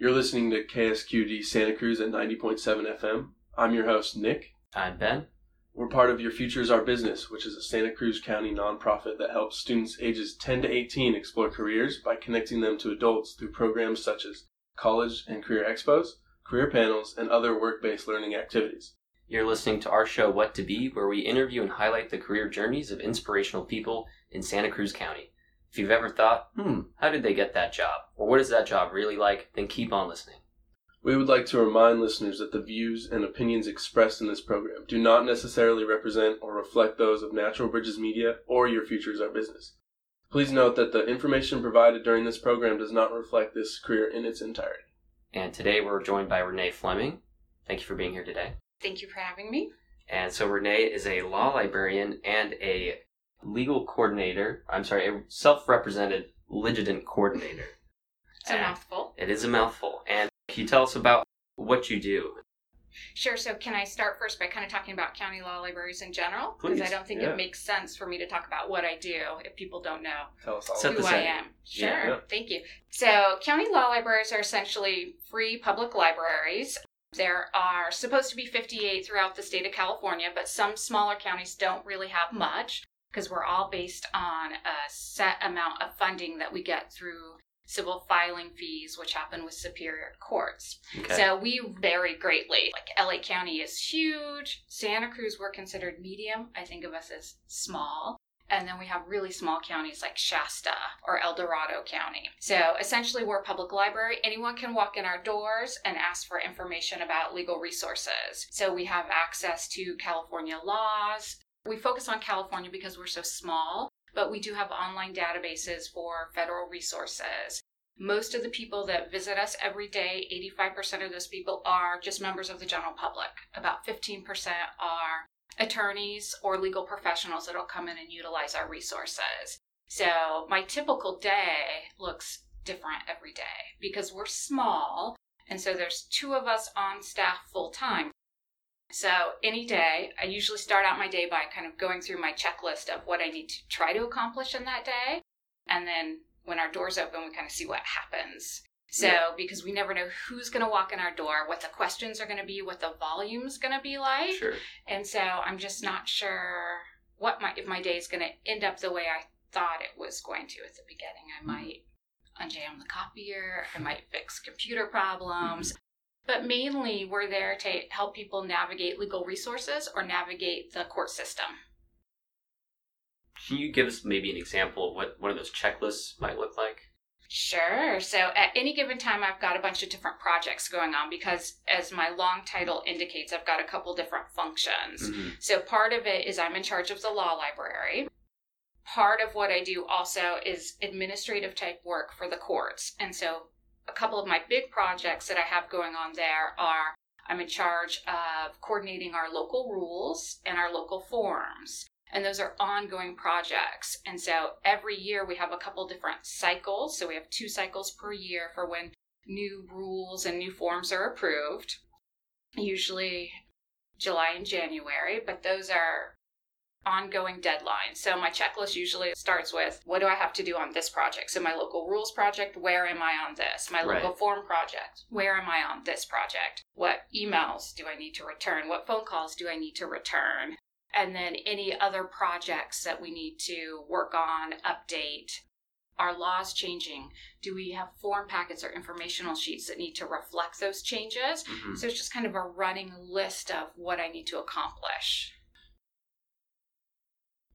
You're listening to KSQD Santa Cruz at 90.7 FM. I'm your host, Nick. I'm Ben. We're part of Your Future is Our Business, which is a Santa Cruz County nonprofit that helps students ages 10 to 18 explore careers by connecting them to adults through programs such as college and career expos, career panels, and other work based learning activities. You're listening to our show, What to Be, where we interview and highlight the career journeys of inspirational people in Santa Cruz County. If you've ever thought, hmm, how did they get that job? Or what is that job really like? Then keep on listening. We would like to remind listeners that the views and opinions expressed in this program do not necessarily represent or reflect those of Natural Bridges Media or Your Future is Our Business. Please note that the information provided during this program does not reflect this career in its entirety. And today we're joined by Renee Fleming. Thank you for being here today. Thank you for having me. And so Renee is a law librarian and a legal coordinator. I'm sorry, a self-represented litigant coordinator. It's a And mouthful. It is a mouthful. And can you tell us about what you do? Sure. So, can I start first by kind of talking about county law libraries in general? Because I don't think yeah. it makes sense for me to talk about what I do if people don't know Tell us all. Set who the I am. Sure. Yeah. Thank you. So, county law libraries are essentially free public libraries. There are supposed to be 58 throughout the state of California, but some smaller counties don't really have much because we're all based on a set amount of funding that we get through civil filing fees, which happen with superior courts. Okay. So we vary greatly. Like LA County is huge. Santa Cruz, we're considered medium. I think of us as small. And then we have really small counties like Shasta or El Dorado County. So essentially, we're a public library. Anyone can walk in our doors and ask for information about legal resources. So we have access to California laws. We focus on California because we're so small, but we do have online databases for federal resources. Most of the people that visit us every day, 85% of those people are just members of the general public. About 15% are attorneys or legal professionals that'll come in and utilize our resources. So my typical day looks different every day because we're small. And so there's two of us on staff full time. So any day, I usually start out my day by kind of going through my checklist of what I need to try to accomplish in that day. And then when our doors open, we kind of see what happens. So, Yeah. because we never know who's going to walk in our door, what the questions are going to be, what the volume's going to be like. Sure. And so I'm just not sure what my if my day is going to end up the way I thought it was going to at the beginning. I mm-hmm. might unjam the copier, I might fix computer problems. But mainly we're there to help people navigate legal resources or navigate the court system. Can you give us maybe an example of what one of those checklists might look like? Sure. So at any given time, I've got a bunch of different projects going on because, as my long title indicates, I've got a couple different functions. Mhm. So part of it is I'm in charge of the law library. Part of what I do also is administrative type work for the courts. And so a couple of my big projects that I have going on there are I'm in charge of coordinating our local rules and our local forms. And those are ongoing projects. And so every year we have a couple different cycles. So we have two cycles per year for when new rules and new forms are approved. Usually July and January, but those are ongoing deadlines. So my checklist usually starts with what do I have to do on this project? So my local rules project, where am I on this? My local Right. form project, where am I on this project? What emails do I need to return? What phone calls do I need to return? And then any other projects that we need to work on, update. Are laws changing? Do we have form packets or informational sheets that need to reflect those changes? Mhm. So it's just kind of a running list of what I need to accomplish.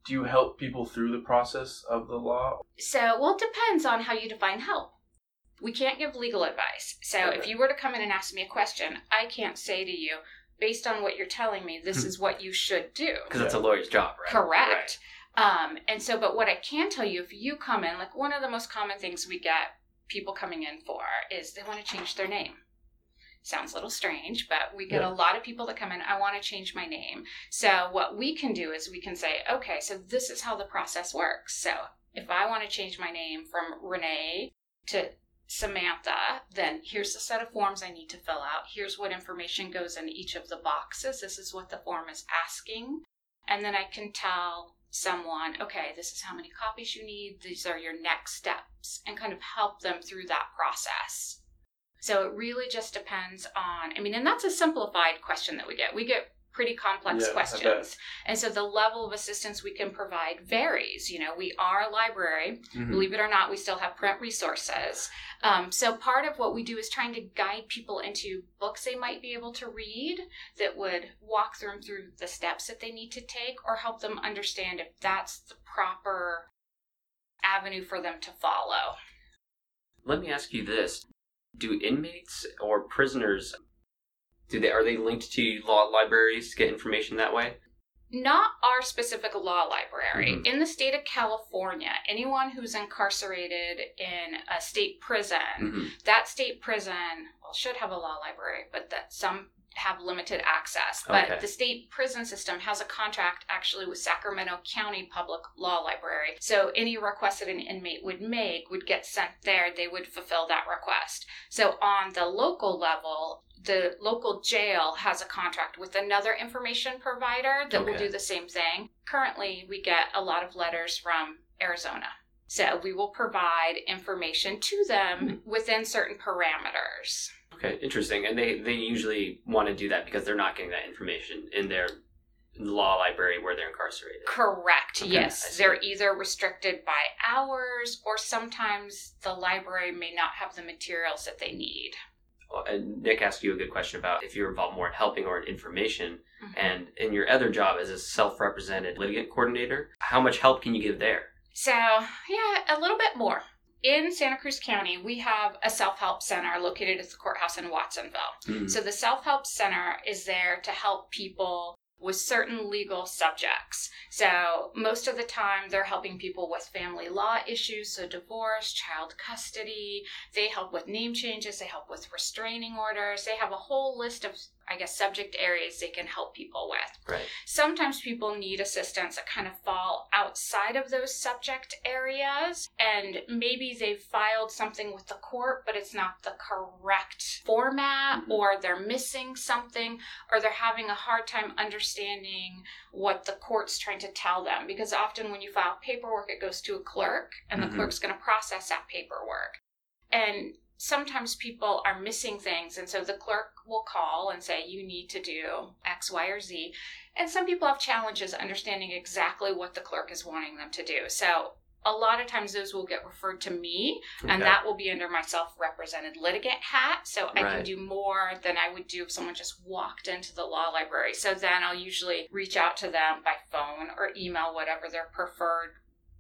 Do you help people through the process of the law? So, well, it depends on how you define help. We can't give legal advice. So, if you were to come in and ask me a question, I can't say to you, based on what you're telling me, this is what you should do. Because that's a lawyer's job, right? Correct. Um, and so, but what I can tell you, if you come in, like one of the most common things we get people coming in for is they want to change their name. Sounds a little strange, but we get Yeah. a lot of people that come in, I want to change my name. So, what we can do is we can say, okay, so this is how the process works. So, if I want to change my name from Renee to Samantha, then here's the set of forms I need to fill out. Here's what information goes in each of the boxes. This is what the form is asking. And then I can tell someone, okay, this is how many copies you need. These are your next steps, and kind of help them through that process. So it really just depends on, I mean, and that's a simplified question that we get. We get pretty complex Yeah, questions. And so the level of assistance we can provide varies. You know, we are a library. Mhm. Believe it or not, we still have print resources. Um, so part of what we do is trying to guide people into books they might be able to read that would walk them through the steps that they need to take or help them understand if that's the proper avenue for them to follow. Let me ask you this: Do inmates or prisoners do they are they linked to law libraries to get information that way? Not our specific law library. Mhm. In the state of California, anyone who's incarcerated in a state prison Mhm. that state prison well should have a law library but that some have limited access. But Okay. the state prison system has a contract actually with sacramento county public law library. So any request that an inmate would make would get sent there. They would fulfill that request. So on the local level the local jail has a contract with another information provider that will do the same thing. Currently we get a lot of letters from arizona. So we will provide information to them hmm. within certain parameters. Okay, interesting. And they they usually want to do that because they're not getting that information in their law library where they're incarcerated. Correct. Okay, yes. They're either restricted by hours or sometimes the library may not have the materials that they need. Well, And Nick asked you a good question about if you're involved more in helping or in information. Mhm. And in your other job as a self-represented litigant coordinator, how much help can you give there? So, yeah, a little bit more. In Santa Cruz County, we have a self help center located at the courthouse in Watsonville. Mhm. So the Self Help Center is there to help people with certain legal subjects. So most of the time they're helping people with family law issues, so divorce, child custody, they help with name changes, they help with restraining orders. They have a whole list of I guess subject areas they can help people with. Right. Sometimes people need assistance that kind of fall outside of those subject areas, and maybe they've filed something with the court, but it's not the correct format, Mhm. or they're missing something, or they're having a hard time understanding what the court's trying to tell them. Because often when you file paperwork, it goes to a clerk, and the Mhm. clerk's going to process that paperwork. And sometimes people are missing things and so the clerk will call and say you need to do x y or z. And some people have challenges understanding exactly what the clerk is wanting them to do. So a lot of times those will get referred to me and that will be under my self-represented litigant hat so i can do more than i would do if someone just walked into the law library. So then i'll usually reach out to them by phone or email whatever their preferred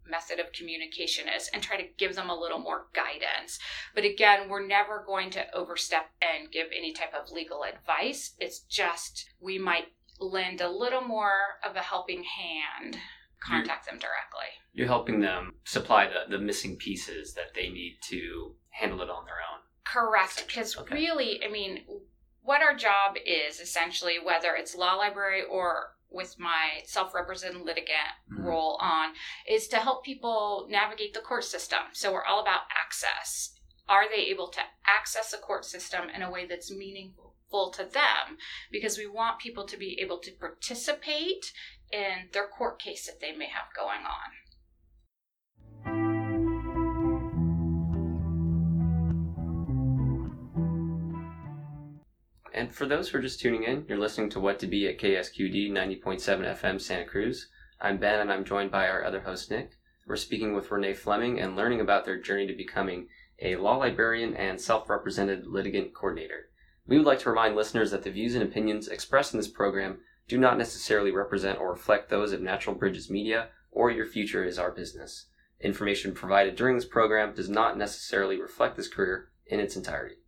method of communication is and try to give them a little more guidance but again, we're never going to overstep and give any type of legal advice. It's just we might lend a little more of a helping hand, contact them directly. You're helping them supply the, the missing pieces that they need to handle it on their own. Correct. Because okay. really, I mean, what our job is essentially, whether it's law library or with my self represented litigant Mhm. role on, is to help people navigate the court system. So we're all about access. Are they able to access the court system in a way that's meaningful to them? Because we want people to be able to participate in their court case that they may have going on. And for those who are just tuning in, you're listening to What to Be at KSQD 90.7 FM Santa Cruz. I'm Ben and I'm joined by our other host, Nick. We're speaking with Renee Fleming and learning about their journey to becoming a law librarian and self represented litigant coordinator. We would like to remind listeners that the views and opinions expressed in this program do not necessarily represent or reflect those of Natural Bridges Media or Your Future is Our Business. Information provided during this program does not necessarily reflect this career in its entirety.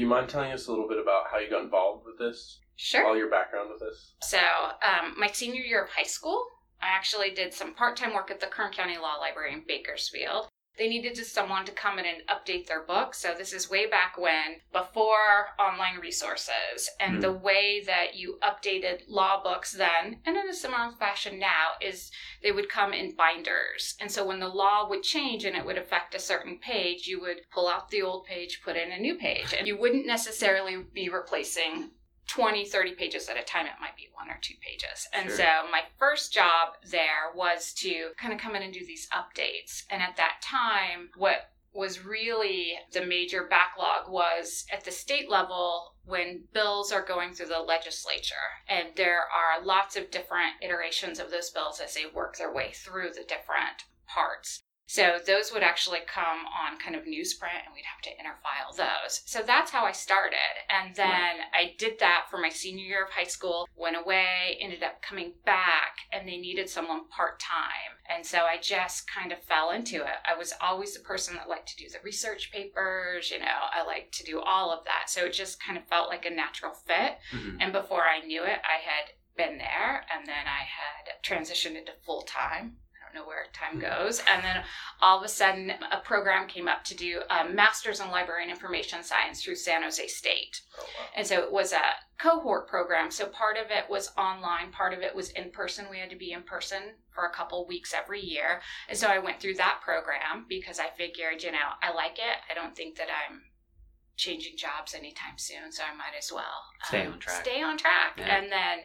Do you mind telling us a little bit about how you got involved with this? Sure. All your background with this? So, um, my senior year of high school, I actually did some part time work at the Kern County Law Library in Bakersfield. They needed just someone to come in and update their book. So, this is way back when, before online resources. And Hmm. the way that you updated law books then, and in a similar fashion now, is they would come in binders. And so, when the law would change and it would affect a certain page, you would pull out the old page, put in a new page. And you wouldn't necessarily be replacing 20, 30 pages at a time. It might be one or two pages. And Sure. so my first job there was to kind of come in and do these updates. And at that time, what was really the major backlog was at the state level when bills are going through the legislature and there are lots of different iterations of those bills as they work their way through the different parts. So those would actually come on kind of newsprint and we'd have to interfile those. So that's how I started. And then I did that for my senior year of high school, went away, ended up coming back, and they needed someone part time. And so I just kind of fell into it. I was always the person that liked to do the research papers, you know, I liked to do all of that. So it just kind of felt like a natural fit. Mhm. And before I knew it, I had been there and then I had transitioned into full time. Don't know where time goes. And then all of a sudden, a program came up to do a master's in library and information science through San Jose State. Oh, wow. And so it was a cohort program. So part of it was online, part of it was in person. We had to be in person for a couple weeks every year. And so I went through that program because I figured, you know, I like it. I don't think that I'm changing jobs anytime soon, so I might as well um, Stay on track. Stay on track. Yeah. And then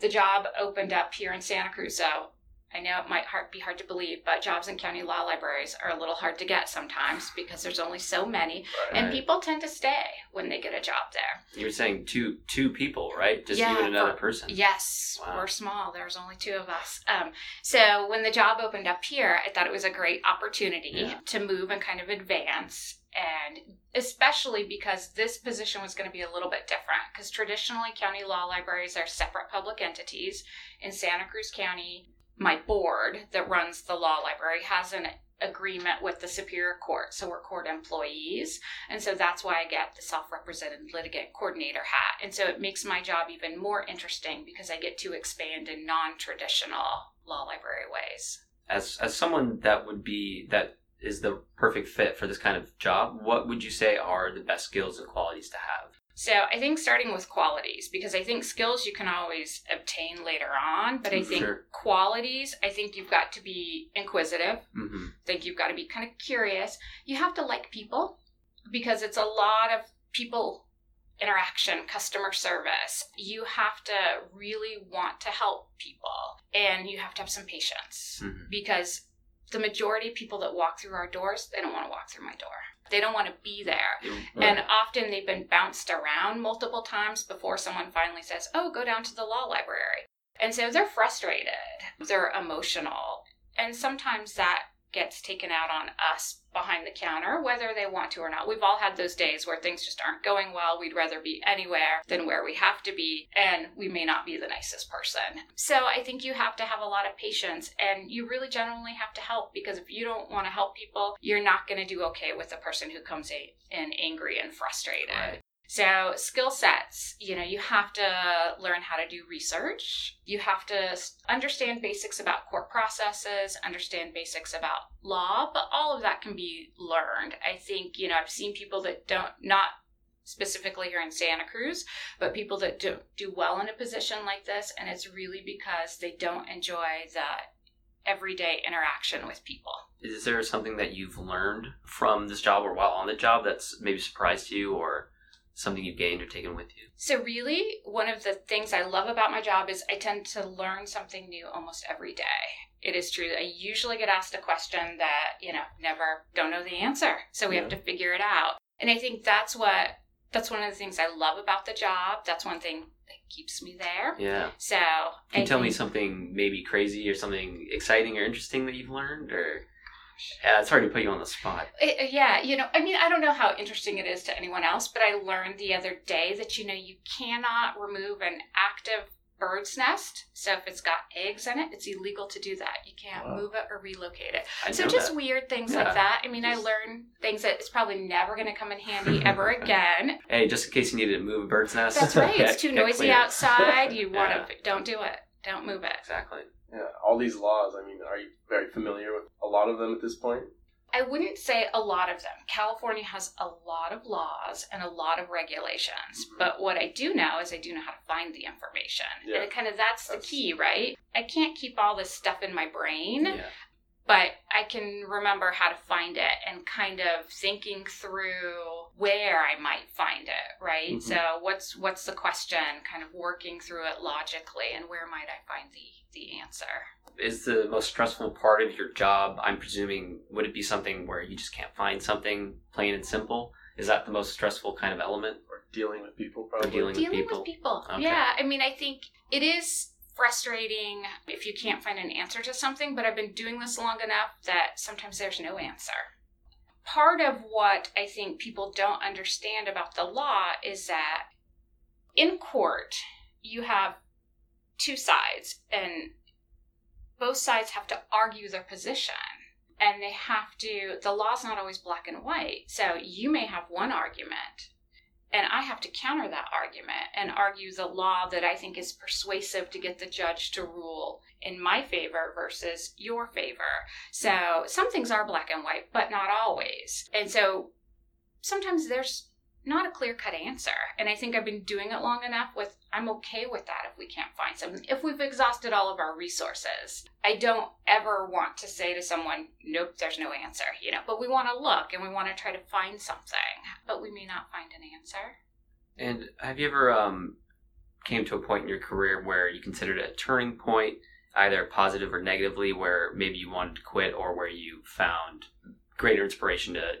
the job opened up here in Santa Cruz. So I know it might hard, be hard to believe, but jobs in county law libraries are a little hard to get sometimes because there's only so many, Right. and people tend to stay when they get a job there. You were saying two two people, right? Just Yeah, you and another person. Yes, Wow. we're small. There's only two of us. Um, so when the job opened up here, I thought it was a great opportunity Yeah. to move and kind of advance. And especially because this position was going to be a little bit different. Because traditionally, county law libraries are separate public entities. In Santa Cruz County, my board that runs the law library has an agreement with the Superior Court. So we're court employees. And so that's why I get the self represented litigant coordinator hat. And so it makes my job even more interesting because I get to expand in non traditional law library ways. As as someone that would be that is the perfect fit for this kind of job, what would you say are the best skills and qualities to have? So I think starting with qualities, because I think skills you can always obtain later on, but I think Sure. qualities, I think you've got to be inquisitive. Mm-hmm. I think you've got to be kind of curious. You have to like people because it's a lot of people interaction, customer service. You have to really want to help people and you have to have some patience Mhm. because the majority of people that walk through our doors, they don't want to walk through my door. They don't want to be there. And often they've been bounced around multiple times before someone finally says, Oh, go down to the law library. And so they're frustrated, they're emotional. And sometimes that gets taken out on us behind the counter, whether they want to or not. We've all had those days where things just aren't going well. We'd rather be anywhere than where we have to be, and we may not be the nicest person. So I think you have to have a lot of patience, and you really generally have to help because if you don't want to help people, you're not going to do okay with the person who comes in angry and frustrated. Right. So, skill sets, you know, you have to learn how to do research. You have to understand basics about court processes, understand basics about law, but all of that can be learned. I think, you know, I've seen people that don't, not specifically here in Santa Cruz, but people that don't do well in a position like this, and it's really because they don't enjoy the everyday interaction with people. Is there something that you've learned from this job or while on the job that's maybe surprised you or something you've gained or taken with you? So, really, one of the things I love about my job is I tend to learn something new almost every day. It is true. I usually get asked a question that, you know, never don't know the answer. So we have to figure it out. And I think that's what, that's one of the things I love about the job. That's one thing that keeps me there. Yeah. So, Can you I tell me something maybe crazy or something exciting or interesting that you've learned? Or yeah, it's hard to put you on the spot. It- uh, yeah, you know, I mean, I don't know how interesting it is to anyone else, but I learned the other day that, you know, you cannot remove an active bird's nest. So if it's got eggs in it, it's illegal to do that. You can't Wow. move it or relocate it. I So just that. weird things Yeah. like that. I mean, I Just- learned things that it's probably never going to come in handy ever again. Hey, just in case you needed to move a bird's nest. That's right. It's too noisy outside. You want Yeah. to, don't do it. Don't move it. Exactly. Yeah, all these laws. I mean, are you very familiar with a lot of them at this point? I wouldn't say a lot of them. California has a lot of laws and a lot of regulations. Mhm. But what I do know is I do know how to find the information. Yeah. And kind of that's the key, right? I can't keep all this stuff in my brain, Yeah. but I can remember how to find it and kind of thinking through where I might find it, right? Mhm. So what's what's the question? Kind of working through it logically, and where might I find the the answer? Is the most stressful part of your job, I'm presuming, would it be something where you just can't find something plain and simple? Is that the most stressful kind of element? Or dealing with people, probably. dealing with people. with people. Okay. Yeah, I mean, I think it is frustrating if you can't find an answer to something, but I've been doing this long enough that sometimes there's no answer. Part of what I think people don't understand about the law is that in court, you have two sides, and both sides have to argue their position. And they have to, the law's not always black and white. So you may have one argument, and I have to counter that argument and argue the law that I think is persuasive to get the judge to rule in my favor versus your favor. So some things are black and white, but not always. And so sometimes there's not a clear cut answer. And I think I've been doing it long enough with I'm okay with that if we can't find something. If we've exhausted all of our resources. I don't ever want to say to someone, nope, there's no answer, you know, but we want to look and we want to try to find something, but we may not find an answer. And have you ever um, came to a point in your career where you considered a turning point, either positive or negatively, where maybe you wanted to quit or where you found greater inspiration to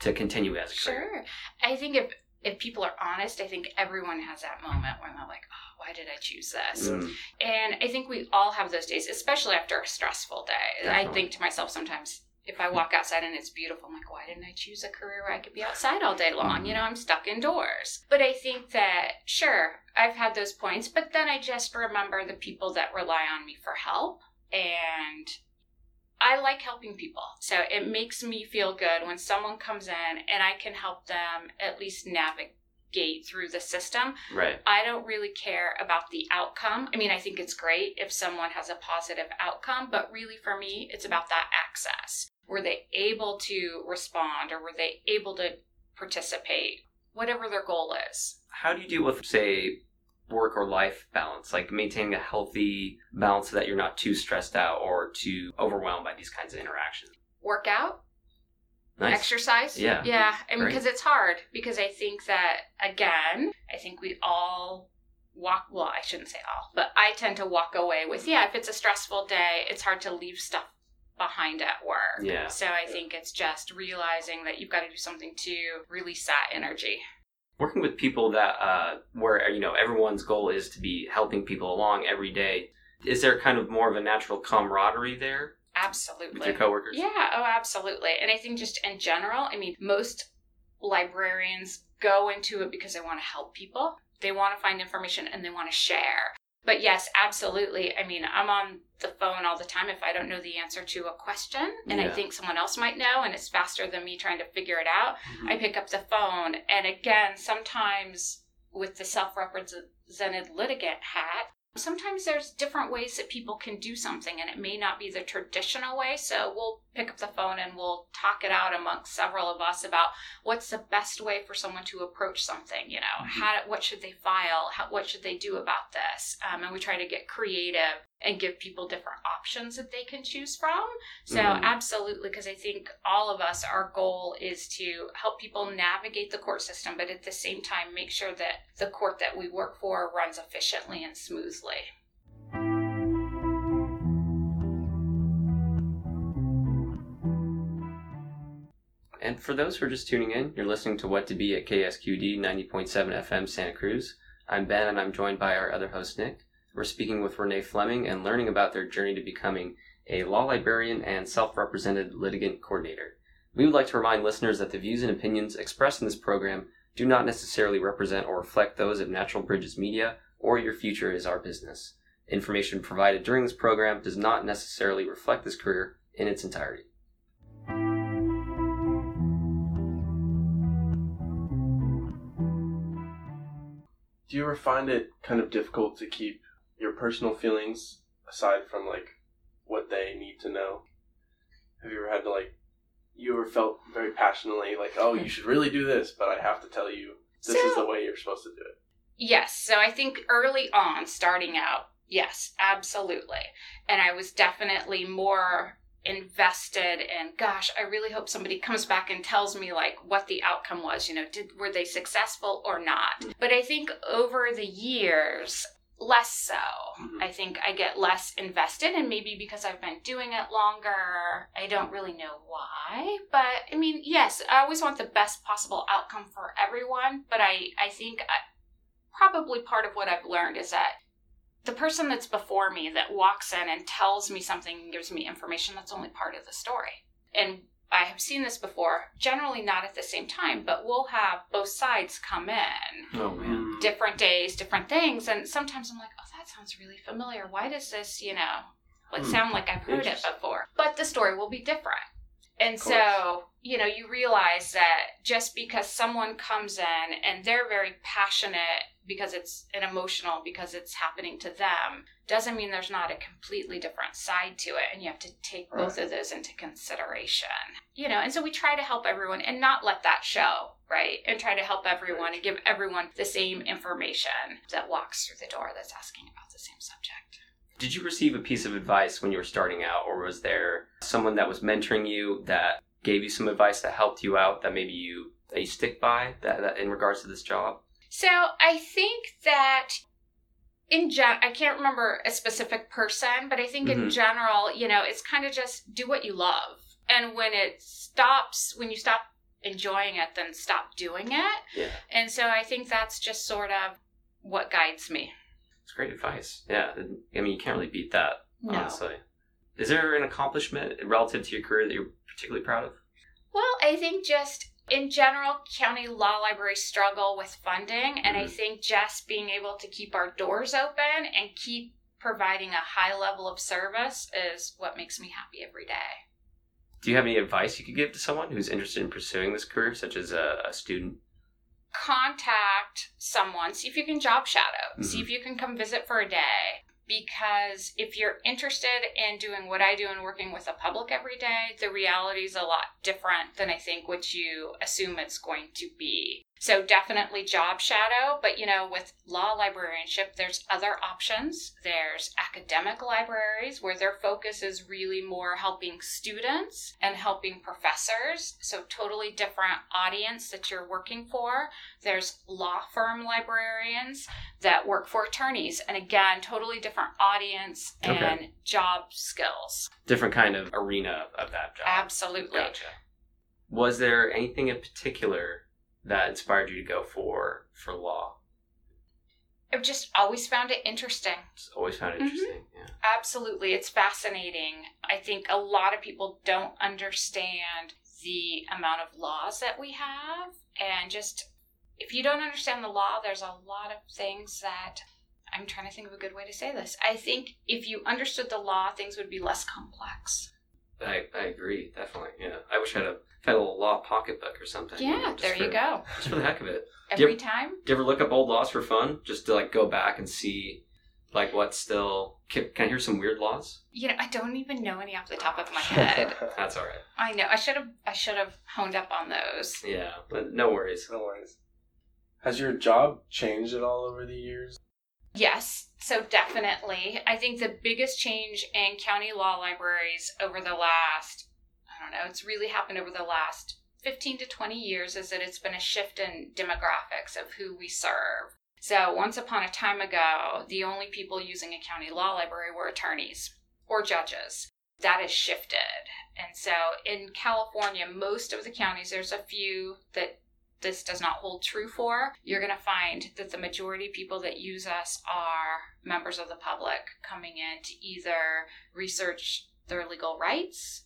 to continue as a career? Sure. I think if if people are honest, I think everyone has that moment where they're like, "Oh, why did I choose this?" Mm, And I think we all have those days, especially after a stressful day. I think to myself sometimes if I walk outside and it's beautiful, I'm like, why didn't I choose a career where I could be outside all day long? You know, I'm stuck indoors. But I think that, sure, I've had those points, but then I just remember the people that rely on me for help. And I like helping people. So it makes me feel good when someone comes in and I can help them at least navigate through the system. right. I don't really care about the outcome. I mean, I think it's great if someone has a positive outcome, but really for me, it's about that access. Were they able to respond or were they able to participate? Whatever their goal is. How do you deal with, say, work or life balance, like maintaining a healthy balance so that you're not too stressed out or too overwhelmed by these kinds of interactions? Work out, Nice. exercise. Yeah. Yeah. I mean, because it's hard because I think that, again, I think we all walk, well, I shouldn't say all, but I tend to walk away with, yeah, if it's a stressful day, it's hard to leave stuff behind at work. Yeah. So I think it's just realizing that you've got to do something to release that energy. Working with people that, uh, where, you know, everyone's goal is to be helping people along every day, is there kind of more of a natural camaraderie there Absolutely. with your coworkers? Yeah, oh, absolutely. And I think just in general, I mean, most librarians go into it because they want to help people. They want to find information and they want to share. But yes, absolutely. I mean, I'm on the phone all the time if I don't know the answer to a question and I think someone else might know and it's faster than me trying to figure it out. Mhm. I pick up the phone. And again, sometimes with the self represented litigant hat, sometimes there's different ways that people can do something and it may not be the traditional way. So we'll pick up the phone and we'll talk it out amongst several of us about what's the best way for someone to approach something. You know, Mhm. how what should they file? How, what should they do about this? Um, and we try to get creative and give people different options that they can choose from. So Mhm. absolutely, because I think all of us, our goal is to help people navigate the court system, but at the same time, make sure that the court that we work for runs efficiently and smoothly. And for those who are just tuning in, you're listening to What to Be at KSQD 90.7 FM Santa Cruz. I'm Ben and I'm joined by our other host, Nick. We're speaking with Renee Fleming and learning about their journey to becoming a law librarian and self represented litigant coordinator. We would like to remind listeners that the views and opinions expressed in this program do not necessarily represent or reflect those of Natural Bridges Media or Your Future is Our Business. Information provided during this program does not necessarily reflect this career in its entirety. Do you ever find it kind of difficult to keep your personal feelings aside from like what they need to know? Have you ever had to like you ever felt very passionately like, oh, you should really do this, but I have to tell you this is the way you're supposed to do it. Yes. So I think early on, starting out, yes, absolutely. And I was definitely more invested in gosh i really hope somebody comes back and tells me like what the outcome was you know did were they successful or not but i think over the years less so. Mhm. i think i get less invested and maybe because i've been doing it longer i don't really know why. But i mean yes i always want the best possible outcome for everyone but i i think I, probably part of what i've learned is that the person that's before me that walks in and tells me something and gives me information that's only part of the story. And i have seen this before generally not at the same time but we'll have both sides come in Oh man. Different days, different things. And sometimes I'm like, oh, that sounds really familiar. Why does this, you know, like Hmm. sound like I've heard it before? But the story will be different. And so, you know, you realize that just because someone comes in and they're very passionate because it's an emotional, because it's happening to them, doesn't mean there's not a completely different side to it. And you have to take both of those into consideration. You know, and so we try to help everyone and not let that show, right? And try to help everyone and give everyone the same information that walks through the door that's asking about the same subject. Did you receive a piece of advice when you were starting out, or was there someone that was mentoring you that gave you some advice that helped you out that maybe you that you stick by that, that in regards to this job? So I think that in gen, I can't remember a specific person, but I think in Mhm. general, you know, it's kind of just do what you love, and when it stops, when you stop enjoying it, then stop doing it. Yeah, And so I think that's just sort of what guides me. it's great advice. Yeah, I mean you can't really beat that. No. Honestly, is there an accomplishment relative to your career that you're particularly proud of? Well, I think just in general, county law libraries struggle with funding, and I Mhm. think just being able to keep our doors open and keep providing a high level of service is what makes me happy every day. Do you have any advice you could give to someone who's interested in pursuing this career, such as a, a student? Contact someone, see if you can job shadow, see Mhm. if you can come visit for a day. Because if you're interested in doing what I do and working with the public every day, the reality is a lot different than I think what you assume it's going to be. So definitely job shadow, but you know, with law librarianship, there's other options. There's academic libraries where their focus is really more helping students and helping professors. So totally different audience that you're working for. There's law firm librarians that work for attorneys and again, totally different audience and Okay. job skills. Different kind of arena of that job. Absolutely. Gotcha. Was there anything in particular that inspired you to go for for law? I've just always found it interesting. Just always found it Mhm. interesting. Yeah. Absolutely. It's fascinating. I think a lot of people don't understand the amount of laws that we have. And just, if you don't understand the law, there's a lot of things that I'm trying to think of a good way to say this. I think if you understood the law, things would be less complex. I, I agree, definitely. Yeah. I wish I had a, if I had a little law pocketbook or something. you know, Yeah, just there you go. Just for the heck of it. Do Every you- time. Do you ever look up old laws for fun? Just to like go back and see like what's still can, can I hear some weird laws? You know, I don't even know any off the top of my head. That's all right. I know. I should have. I should have honed up on those. Yeah, but no worries. no worries. Has your job changed at all over the years? Yes, so definitely. I think the biggest change in county law libraries over the last, I don't know, it's really happened over the last 15 to 20 years is that it's been a shift in demographics of who we serve. So, once upon a time ago, the only people using a county law library were attorneys or judges. That has shifted. And so, in California, most of the counties, there's a few that this does not hold true for, you're going to find that the majority of people that use us are members of the public coming in to either research their legal rights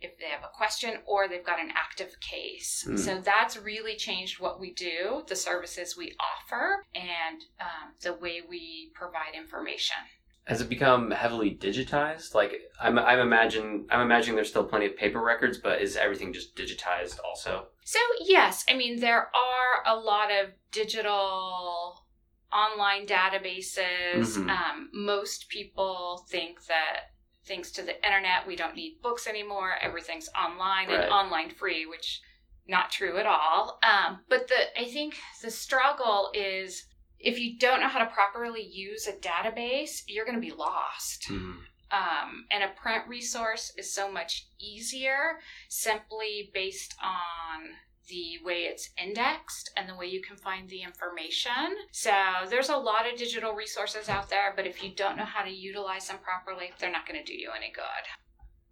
if they have a question or they've got an active case. Hmm. So that's really changed what we do, the services we offer, and um, the way we provide information. Has it become heavily digitized? Like I'm I'm imagine I'm imagining there's still plenty of paper records, but is everything just digitized also? So, yes, I mean, there are a lot of digital online databases. Mhm. Um, most people think that thanks to the internet, we don't need books anymore. Everything's online Right. and online free, which not true at all. Um, but the I think the struggle is if you don't know how to properly use a database, you're going to be lost. Hmm. Um, and a print resource is so much easier simply based on the way it's indexed and the way you can find the information. So there's a lot of digital resources out there, but if you don't know how to utilize them properly, they're not going to do you any good.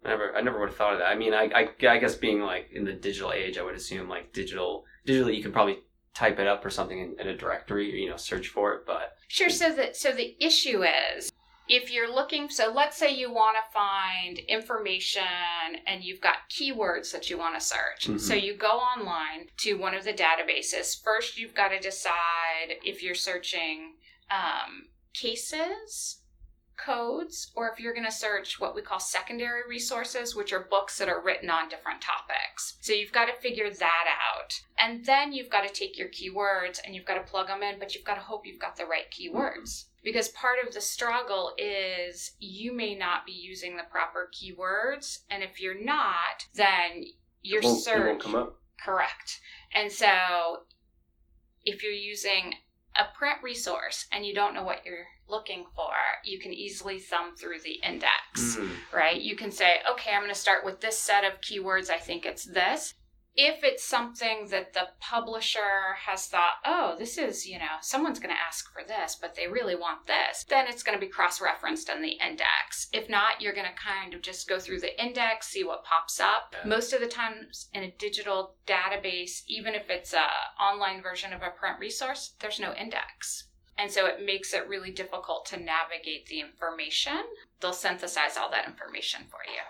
Never, I never would have thought of that. I mean, I, I, I guess being like in the digital age, I would assume like digital, digitally, you can probably type it up or something in, in a directory, or, you know, search for it. But Sure. So the so the issue is if you're looking. So let's say you want to find information and you've got keywords that you want to search. Mhm. So you go online to one of the databases. First, you've got to decide if you're searching um, cases. Codes, or if you're going to search what we call secondary resources, which are books that are written on different topics. So you've got to figure that out. And then you've got to take your keywords and you've got to plug them in, but you've got to hope you've got the right keywords. Because part of the struggle is you may not be using the proper keywords. And if you're not, then your search. it won't come up. Correct. And so if you're using a print resource and you don't know what you're looking for, you can easily thumb through the index mm, right? You can say, okay, I'm going to start with this set of keywords. I think it's this. If it's something that the publisher has thought, oh, this is, you know, someone's going to ask for this, but they really want this, then it's going to be cross referenced in the index. If not, you're going to kind of just go through the index, see what pops up. Yeah. Most of the times in a digital database, even if it's a online version of a print resource, there's no index. And so it makes it really difficult to navigate the information. They'll synthesize all that information for you.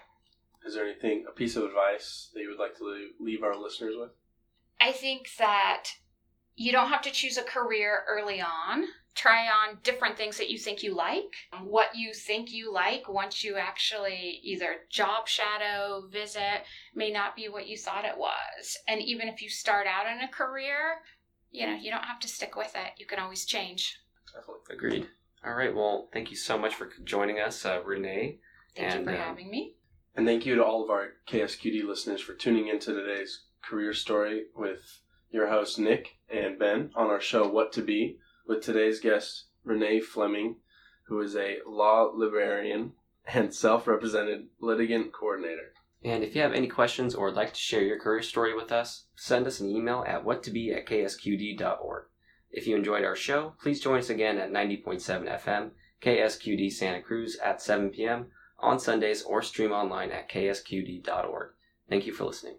Is there anything, a piece of advice that you would like to leave- leave our listeners with? I think that you don't have to choose a career early on. Try on different things that you think you like. What you think you like once you actually either job shadow, visit, may not be what you thought it was. And even if you start out in a career, you know, you don't have to stick with it. You can always change. Definitely. agreed. All right. Well, thank you so much for joining us, uh, Renee. Thank And, you for um, having me. And thank you to all of our KSQD listeners for tuning into today's career story with your hosts Nick and Ben on our show What to Be with today's guest Renee Fleming, who is a law librarian and self-represented litigant coordinator. And if you have any questions or would like to share your career story with us, send us an email at whattobe at ksqd.org. If you enjoyed our show, please join us again at 90.7 FM, KSQD Santa Cruz at 7 p.m. on Sundays or stream online at ksqd.org. Thank you for listening.